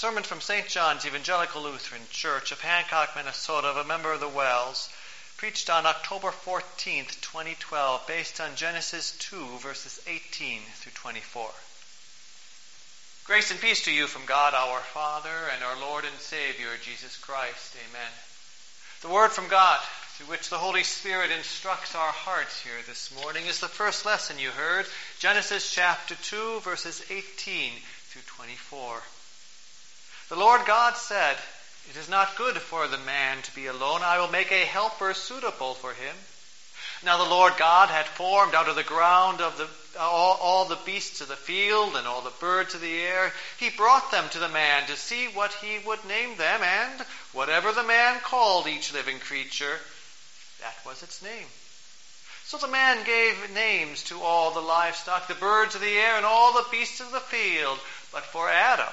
sermon from St. John's Evangelical Lutheran Church of Hancock, Minnesota, of a member of the WELS, preached on October 14, 2012, based on Genesis 2, verses 18 through 24. Grace and peace to you from God our Father and our Lord and Savior, Jesus Christ. Amen. The word from God, through which the Holy Spirit instructs our hearts here this morning, is the first lesson you heard, Genesis chapter 2, verses 18 through 24. The Lord God said, It is not good for the man to be alone. I will make a helper suitable for him. Now the Lord God had formed out of the ground of the, all, all, the beasts of the field and all the birds of the air. He brought them to the man to see what he would name them, and whatever the man called each living creature, that was its name. So the man gave names to all the livestock, the birds of the air, and all the beasts of the field. But for Adam,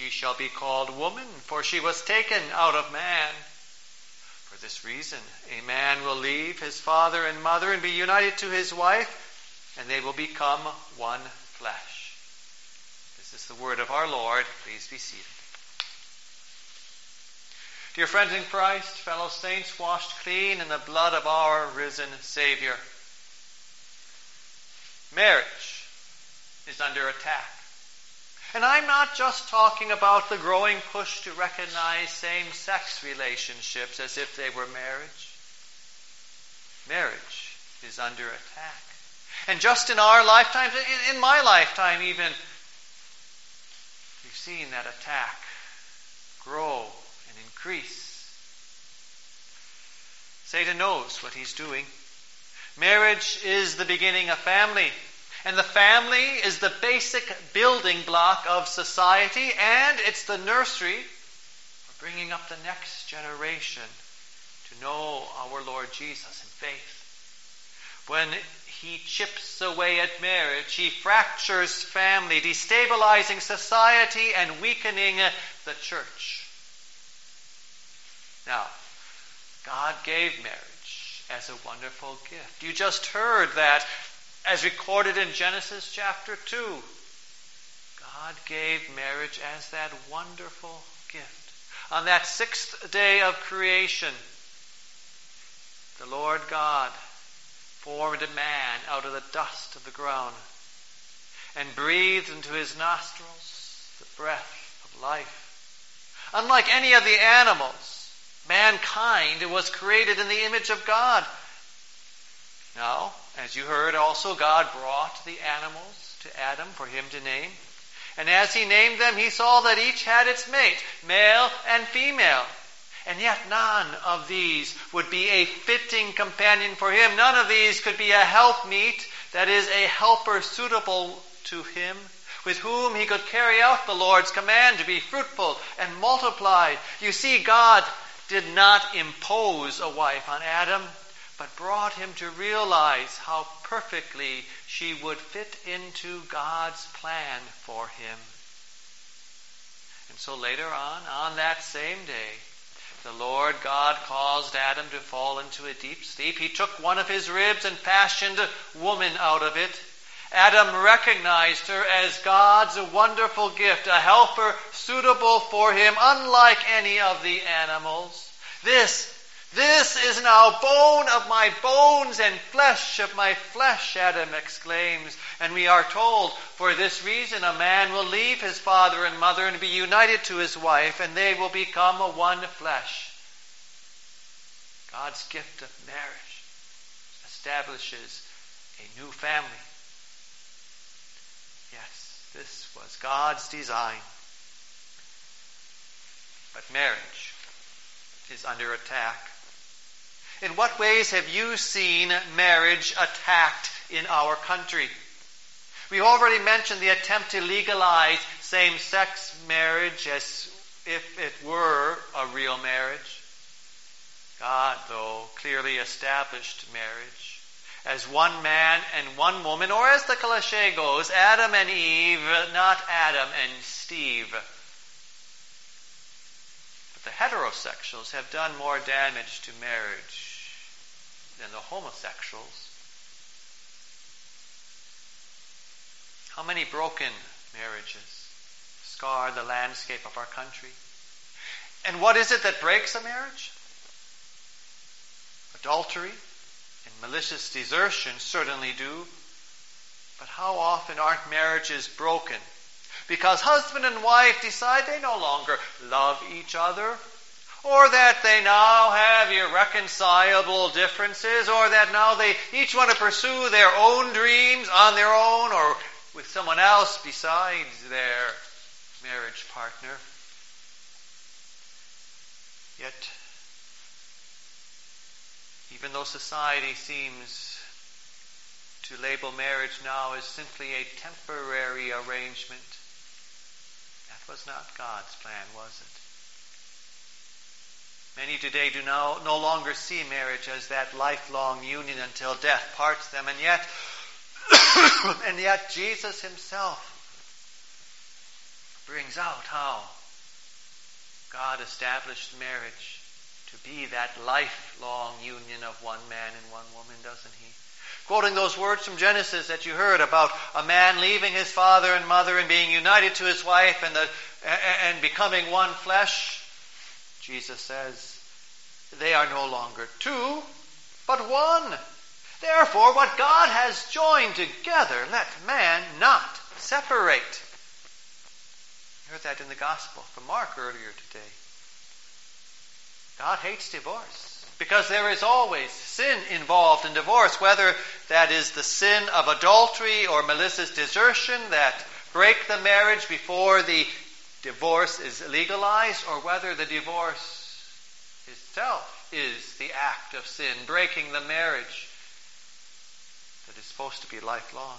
She shall be called woman, for she was taken out of man. For this reason, a man will leave his father and mother and be united to his wife, and they will become one flesh. This is the word of our Lord. Please be seated. Dear friends in Christ, fellow saints, washed clean in the blood of our risen Savior, marriage is under attack. And I'm not just talking about the growing push to recognize same sex relationships as if they were marriage. Marriage is under attack. And just in our lifetimes, in my lifetime even, we've seen that attack grow and increase. Satan knows what he's doing. Marriage is the beginning of family. And the family is the basic building block of society, and it's the nursery for bringing up the next generation to know our Lord Jesus in faith. When he chips away at marriage, he fractures family, destabilizing society and weakening the church. Now, God gave marriage as a wonderful gift. You just heard that as recorded in Genesis chapter 2. God gave marriage as that wonderful gift. On that sixth day of creation, the Lord God formed a man out of the dust of the ground and breathed into his nostrils the breath of life. Unlike any of the animals, mankind was created in the image of God. Now, as you heard, also God brought the animals to Adam for him to name. And as he named them, he saw that each had its mate, male and female. And yet none of these would be a fitting companion for him. None of these could be a helpmeet, that is, a helper suitable to him, with whom he could carry out the Lord's command to be fruitful and multiply. You see, God did not impose a wife on Adam but brought him to realize how perfectly she would fit into God's plan for him. And so later on, on that same day, the Lord God caused Adam to fall into a deep sleep. He took one of his ribs and fashioned a woman out of it. Adam recognized her as God's wonderful gift, a helper suitable for him, unlike any of the animals. This this is now bone of my bones and flesh of my flesh, Adam exclaims. And we are told, for this reason a man will leave his father and mother and be united to his wife, and they will become a one flesh. God's gift of marriage establishes a new family. Yes, this was God's design. But marriage is under attack. In what ways have you seen marriage attacked in our country? We already mentioned the attempt to legalize same sex marriage as if it were a real marriage. God, though, clearly established marriage as one man and one woman, or as the cliche goes, Adam and Eve, not Adam and Steve. But the heterosexuals have done more damage to marriage than the homosexuals. How many broken marriages scar the landscape of our country? And what is it that breaks a marriage? Adultery and malicious desertion certainly do. But how often aren't marriages broken? Because husband and wife decide they no longer love each other, or that they now have irreconcilable differences, or that now they each want to pursue their own dreams on their own or with someone else besides their marriage partner. Yet, even though society seems to label marriage now as simply a temporary arrangement, that was not God's plan, was it? Many today do now no longer see marriage as that lifelong union until death parts them, and yet, and yet Jesus himself brings out how God established marriage to be that lifelong union of one man and one woman, doesn't he? Quoting those words from Genesis that you heard about a man leaving his father and mother and being united to his wife and, the, and becoming one flesh, Jesus says, they are no longer two, but one. Therefore, what God has joined together, let man not separate. You heard that in the Gospel from Mark earlier today. God hates divorce because there is always sin involved in divorce, whether that is the sin of adultery or malicious desertion that break the marriage before the divorce is legalized, or whether the divorce itself is the act of sin, breaking the marriage that is supposed to be lifelong.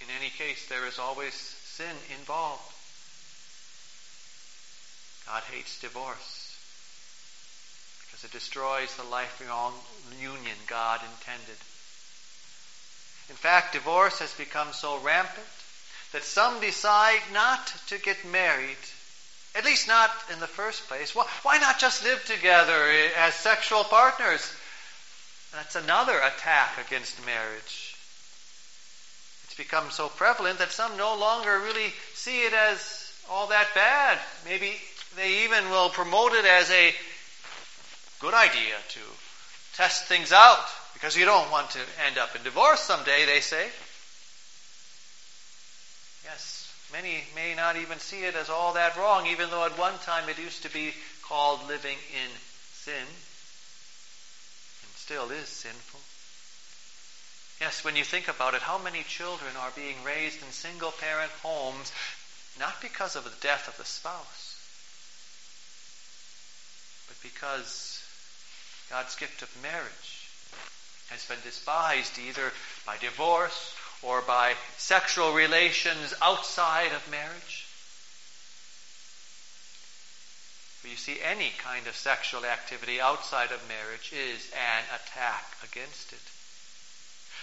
In any case, there is always sin involved. God hates divorce because it destroys the lifelong union God intended. In fact, divorce has become so rampant that some decide not to get married, at least not in the first place. Why not just live together eh, as sexual partners? That's another attack against marriage. It's become so prevalent that some no longer really see it as all that bad. Maybe they even will promote it as a good idea to test things out because you don't want to end up in divorce someday, they say. Yes, many may not even see it as all that wrong, even though at one time it used to be called living in sin and still is sinful. Yes, when you think about it, how many children are being raised in single parent homes not because of the death of the spouse, but because God's gift of marriage has been despised either by divorce or by sexual relations outside of marriage. But you see, any kind of sexual activity outside of marriage is an attack against it.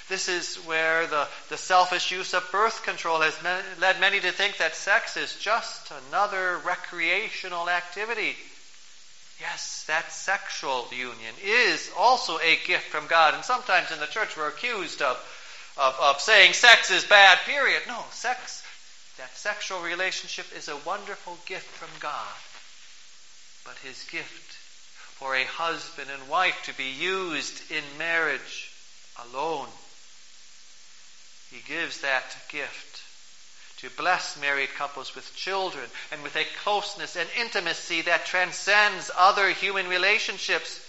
This is where the, the selfish use of birth control has led many to think that sex is just another recreational activity. Yes, that sexual union is also a gift from God. And sometimes in the church we're accused of, of, of saying sex is bad, period. No, sex, that sexual relationship is a wonderful gift from God. But his gift for a husband and wife to be used in marriage alone he gives that gift to bless married couples with children and with a closeness and intimacy that transcends other human relationships.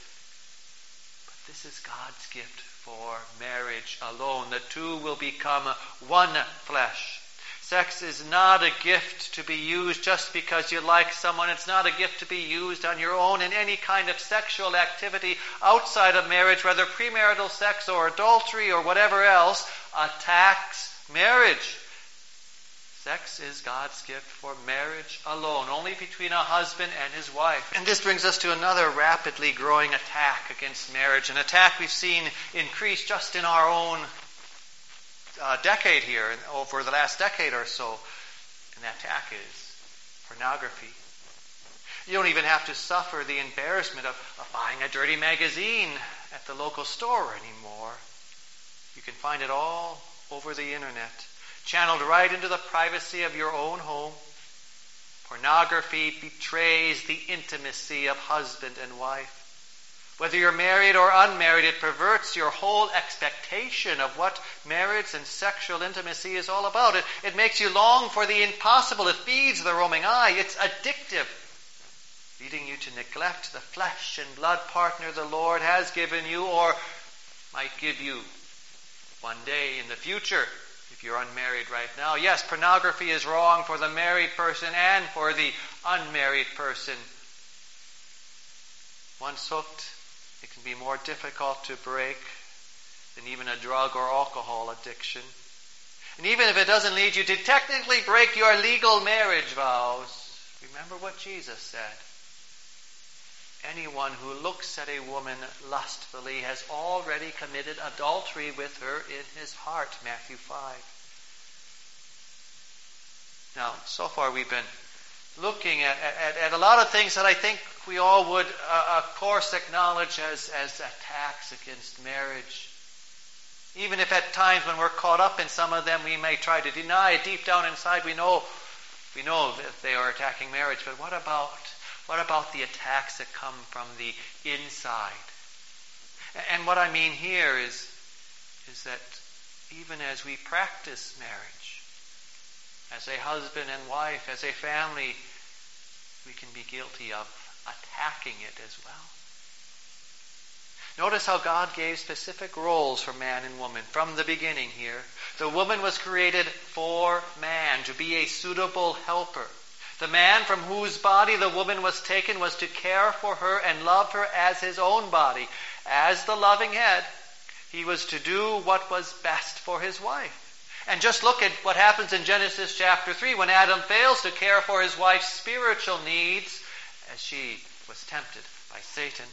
But this is God's gift for marriage alone. The two will become one flesh. Sex is not a gift to be used just because you like someone. It's not a gift to be used on your own in any kind of sexual activity outside of marriage, whether premarital sex or adultery or whatever else attacks marriage. Sex is God's gift for marriage alone, only between a husband and his wife. And this brings us to another rapidly growing attack against marriage, an attack we've seen increase just in our own uh, decade here, over the last decade or so. And that attack is pornography. You don't even have to suffer the embarrassment of, of buying a dirty magazine at the local store anymore. You can find it all over the internet channeled right into the privacy of your own home. Pornography betrays the intimacy of husband and wife. Whether you're married or unmarried, it perverts your whole expectation of what marriage and sexual intimacy is all about. It, it makes you long for the impossible. It feeds the roaming eye. It's addictive, leading you to neglect the flesh and blood partner the Lord has given you or might give you one day in the future you're unmarried right now. Yes, pornography is wrong for the married person and for the unmarried person. Once hooked, it can be more difficult to break than even a drug or alcohol addiction. And even if it doesn't lead you to technically break your legal marriage vows, remember what Jesus said. Anyone who looks at a woman lustfully has already committed adultery with her in his heart. Matthew 5. Now, so far we've been looking at, at, at a lot of things that I think we all would, uh, of course, acknowledge as, as attacks against marriage. Even if at times when we're caught up in some of them, we may try to deny it. Deep down inside, we know, we know that they are attacking marriage. But what about, what about the attacks that come from the inside? And what I mean here is, is that even as we practice marriage, as a husband and wife, as a family, we can be guilty of attacking it as well. Notice how God gave specific roles for man and woman from the beginning here. The woman was created for man, to be a suitable helper. The man from whose body the woman was taken was to care for her and love her as his own body. As the loving head, he was to do what was best for his wife. And just look at what happens in Genesis chapter 3 when Adam fails to care for his wife's spiritual needs as she was tempted by Satan.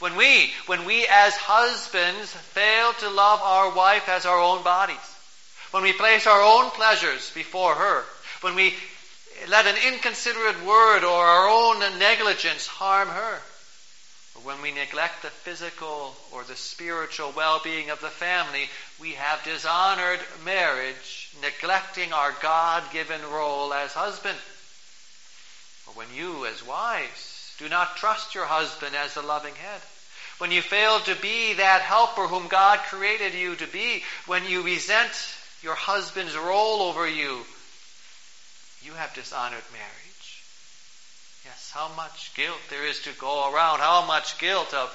When we, when we as husbands fail to love our wife as our own bodies, when we place our own pleasures before her, when we let an inconsiderate word or our own negligence harm her, when we neglect the physical or the spiritual well-being of the family, we have dishonored marriage, neglecting our God-given role as husband. Or when you, as wives, do not trust your husband as the loving head, when you fail to be that helper whom God created you to be, when you resent your husband's role over you, you have dishonored marriage. How much guilt there is to go around, how much guilt of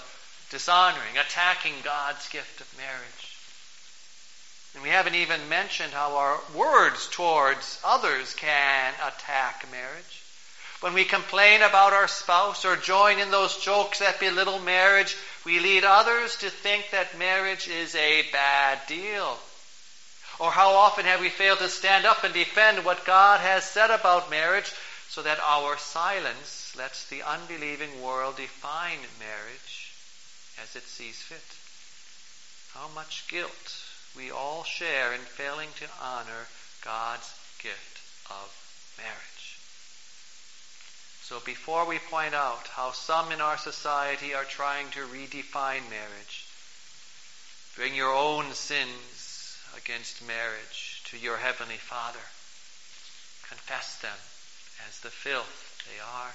dishonoring, attacking God's gift of marriage. And we haven't even mentioned how our words towards others can attack marriage. When we complain about our spouse or join in those jokes that belittle marriage, we lead others to think that marriage is a bad deal. Or how often have we failed to stand up and defend what God has said about marriage so that our silence lets the unbelieving world define marriage as it sees fit. How much guilt we all share in failing to honor God's gift of marriage. So before we point out how some in our society are trying to redefine marriage, bring your own sins against marriage to your Heavenly Father. Confess them as the filth they are.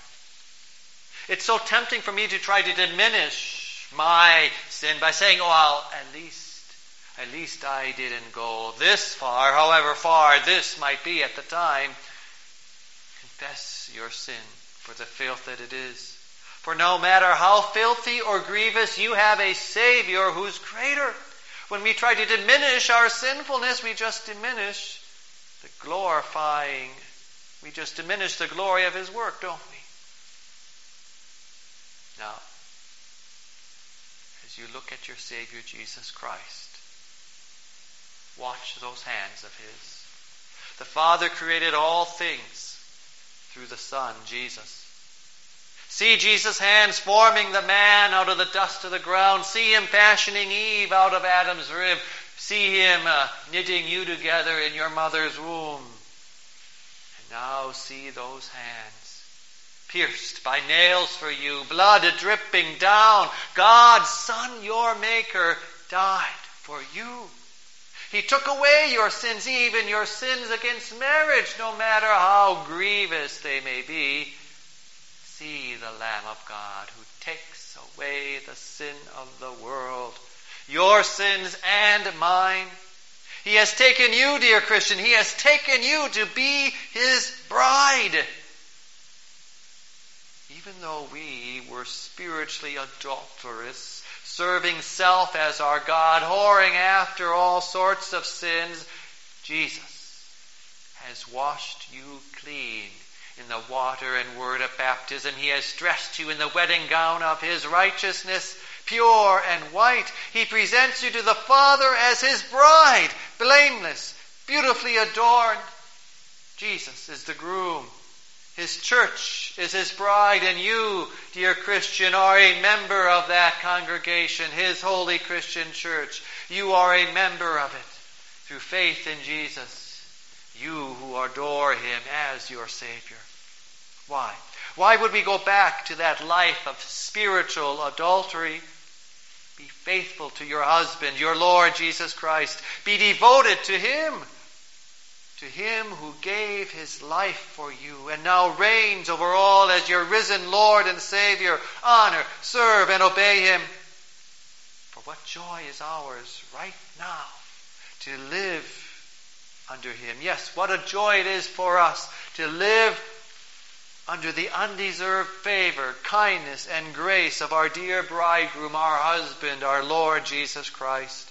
It's so tempting for me to try to diminish my sin by saying, oh, well, at least, at least I didn't go this far, however far this might be at the time. Confess your sin for the filth that it is. For no matter how filthy or grievous, you have a Savior who's greater. When we try to diminish our sinfulness, we just diminish the glorifying we just diminish the glory of His work, don't we? Now, as you look at your Savior Jesus Christ, watch those hands of His. The Father created all things through the Son, Jesus. See Jesus' hands forming the man out of the dust of the ground. See him fashioning Eve out of Adam's rib. See him uh, knitting you together in your mother's womb. And now see those hands pierced by nails for you, blood dripping down. God's Son, your Maker, died for you. He took away your sins, even your sins against marriage, no matter how grievous they may be. See the Lamb of God who takes away the sin of the world, your sins and mine. He has taken you, dear Christian, He has taken you to be His bride. Even though we were spiritually adulterous, serving self as our God, whoring after all sorts of sins, Jesus has washed you clean in the water and word of baptism. He has dressed you in the wedding gown of his righteousness, pure and white. He presents you to the Father as his bride, blameless, beautifully adorned. Jesus is the groom. His church is his bride, and you, dear Christian, are a member of that congregation, his holy Christian church. You are a member of it through faith in Jesus. You who adore him as your Savior. Why? Why would we go back to that life of spiritual adultery? Be faithful to your husband, your Lord Jesus Christ. Be devoted to him. To him who gave his life for you and now reigns over all as your risen Lord and Savior. Honor, serve, and obey him. For what joy is ours right now to live under him. Yes, what a joy it is for us to live under the undeserved favor, kindness, and grace of our dear bridegroom, our husband, our Lord Jesus Christ.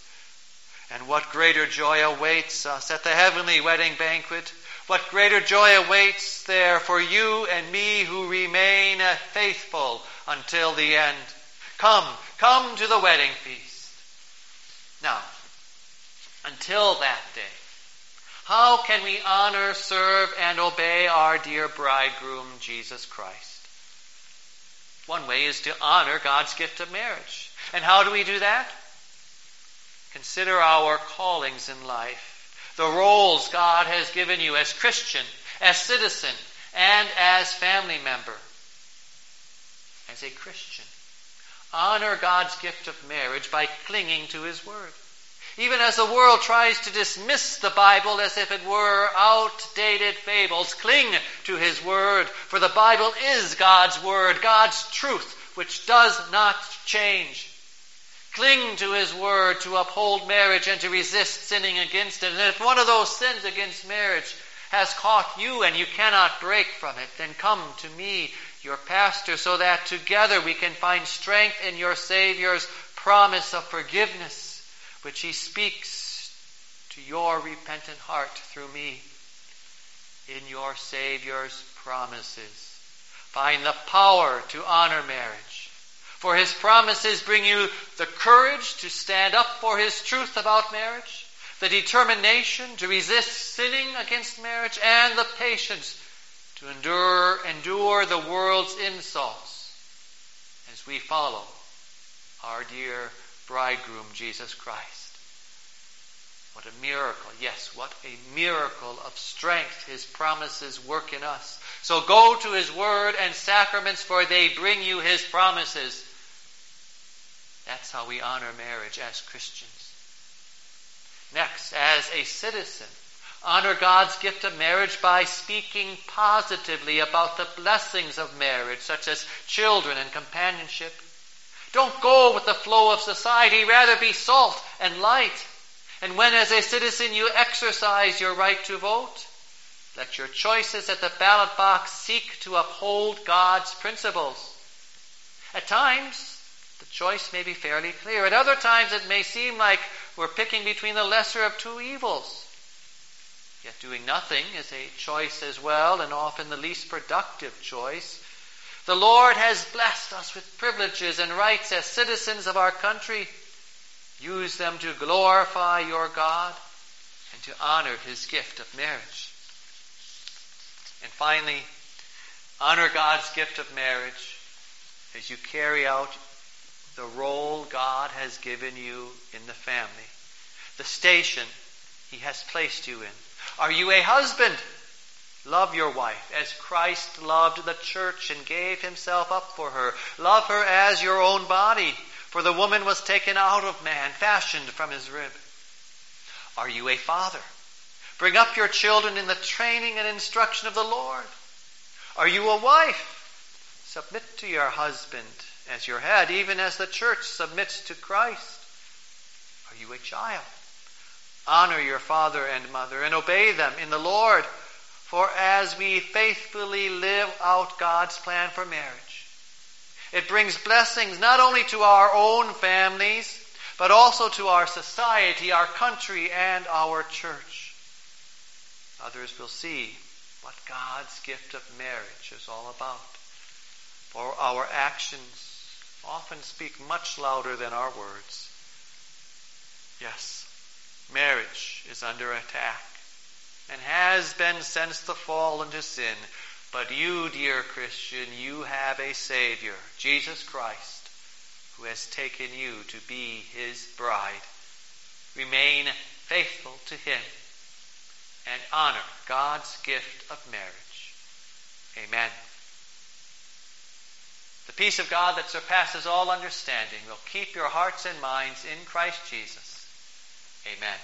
And what greater joy awaits us at the heavenly wedding banquet? What greater joy awaits there for you and me who remain faithful until the end? Come, come to the wedding feast. Now, until that day, how can we honor, serve, and obey our dear bridegroom, Jesus Christ? One way is to honor God's gift of marriage. And how do we do that? Consider our callings in life, the roles God has given you as Christian, as citizen, and as family member. As a Christian, honor God's gift of marriage by clinging to His Word. Even as the world tries to dismiss the Bible as if it were outdated fables, cling to His Word, for the Bible is God's Word, God's truth, which does not change. Cling to His Word to uphold marriage and to resist sinning against it. And if one of those sins against marriage has caught you and you cannot break from it, then come to me, your pastor, so that together we can find strength in your Savior's promise of forgiveness which he speaks to your repentant heart through me in your Savior's promises. Find the power to honor marriage. For his promises bring you the courage to stand up for his truth about marriage, the determination to resist sinning against marriage, and the patience to endure, endure the world's insults as we follow our dear bridegroom, Jesus Christ. What a miracle. Yes, what a miracle of strength his promises work in us. So go to his word and sacraments, for they bring you his promises. That's how we honor marriage as Christians. Next, as a citizen, honor God's gift of marriage by speaking positively about the blessings of marriage, such as children and companionship. Don't go with the flow of society, rather be salt and light. And when, as a citizen, you exercise your right to vote, let your choices at the ballot box seek to uphold God's principles. At times, choice may be fairly clear. At other times, it may seem like we're picking between the lesser of two evils. Yet doing nothing is a choice as well, and often the least productive choice. The Lord has blessed us with privileges and rights as citizens of our country. Use them to glorify your God and to honor his gift of marriage. And finally, honor God's gift of marriage as you carry out the role God has given you in the family, the station He has placed you in. Are you a husband? Love your wife as Christ loved the church and gave himself up for her. Love her as your own body, for the woman was taken out of man, fashioned from his rib. Are you a father? Bring up your children in the training and instruction of the Lord. Are you a wife? Submit to your husband as your head, even as the church submits to Christ. Are you a child? Honor your father and mother and obey them in the Lord. For as we faithfully live out God's plan for marriage, it brings blessings not only to our own families, but also to our society, our country, and our church. Others will see what God's gift of marriage is all about. For our actions often speak much louder than our words. Yes, marriage is under attack and has been since the fall into sin. But you, dear Christian, you have a Savior, Jesus Christ, who has taken you to be His bride. Remain faithful to Him and honor God's gift of marriage. Amen. The peace of God that surpasses all understanding will keep your hearts and minds in Christ Jesus. Amen.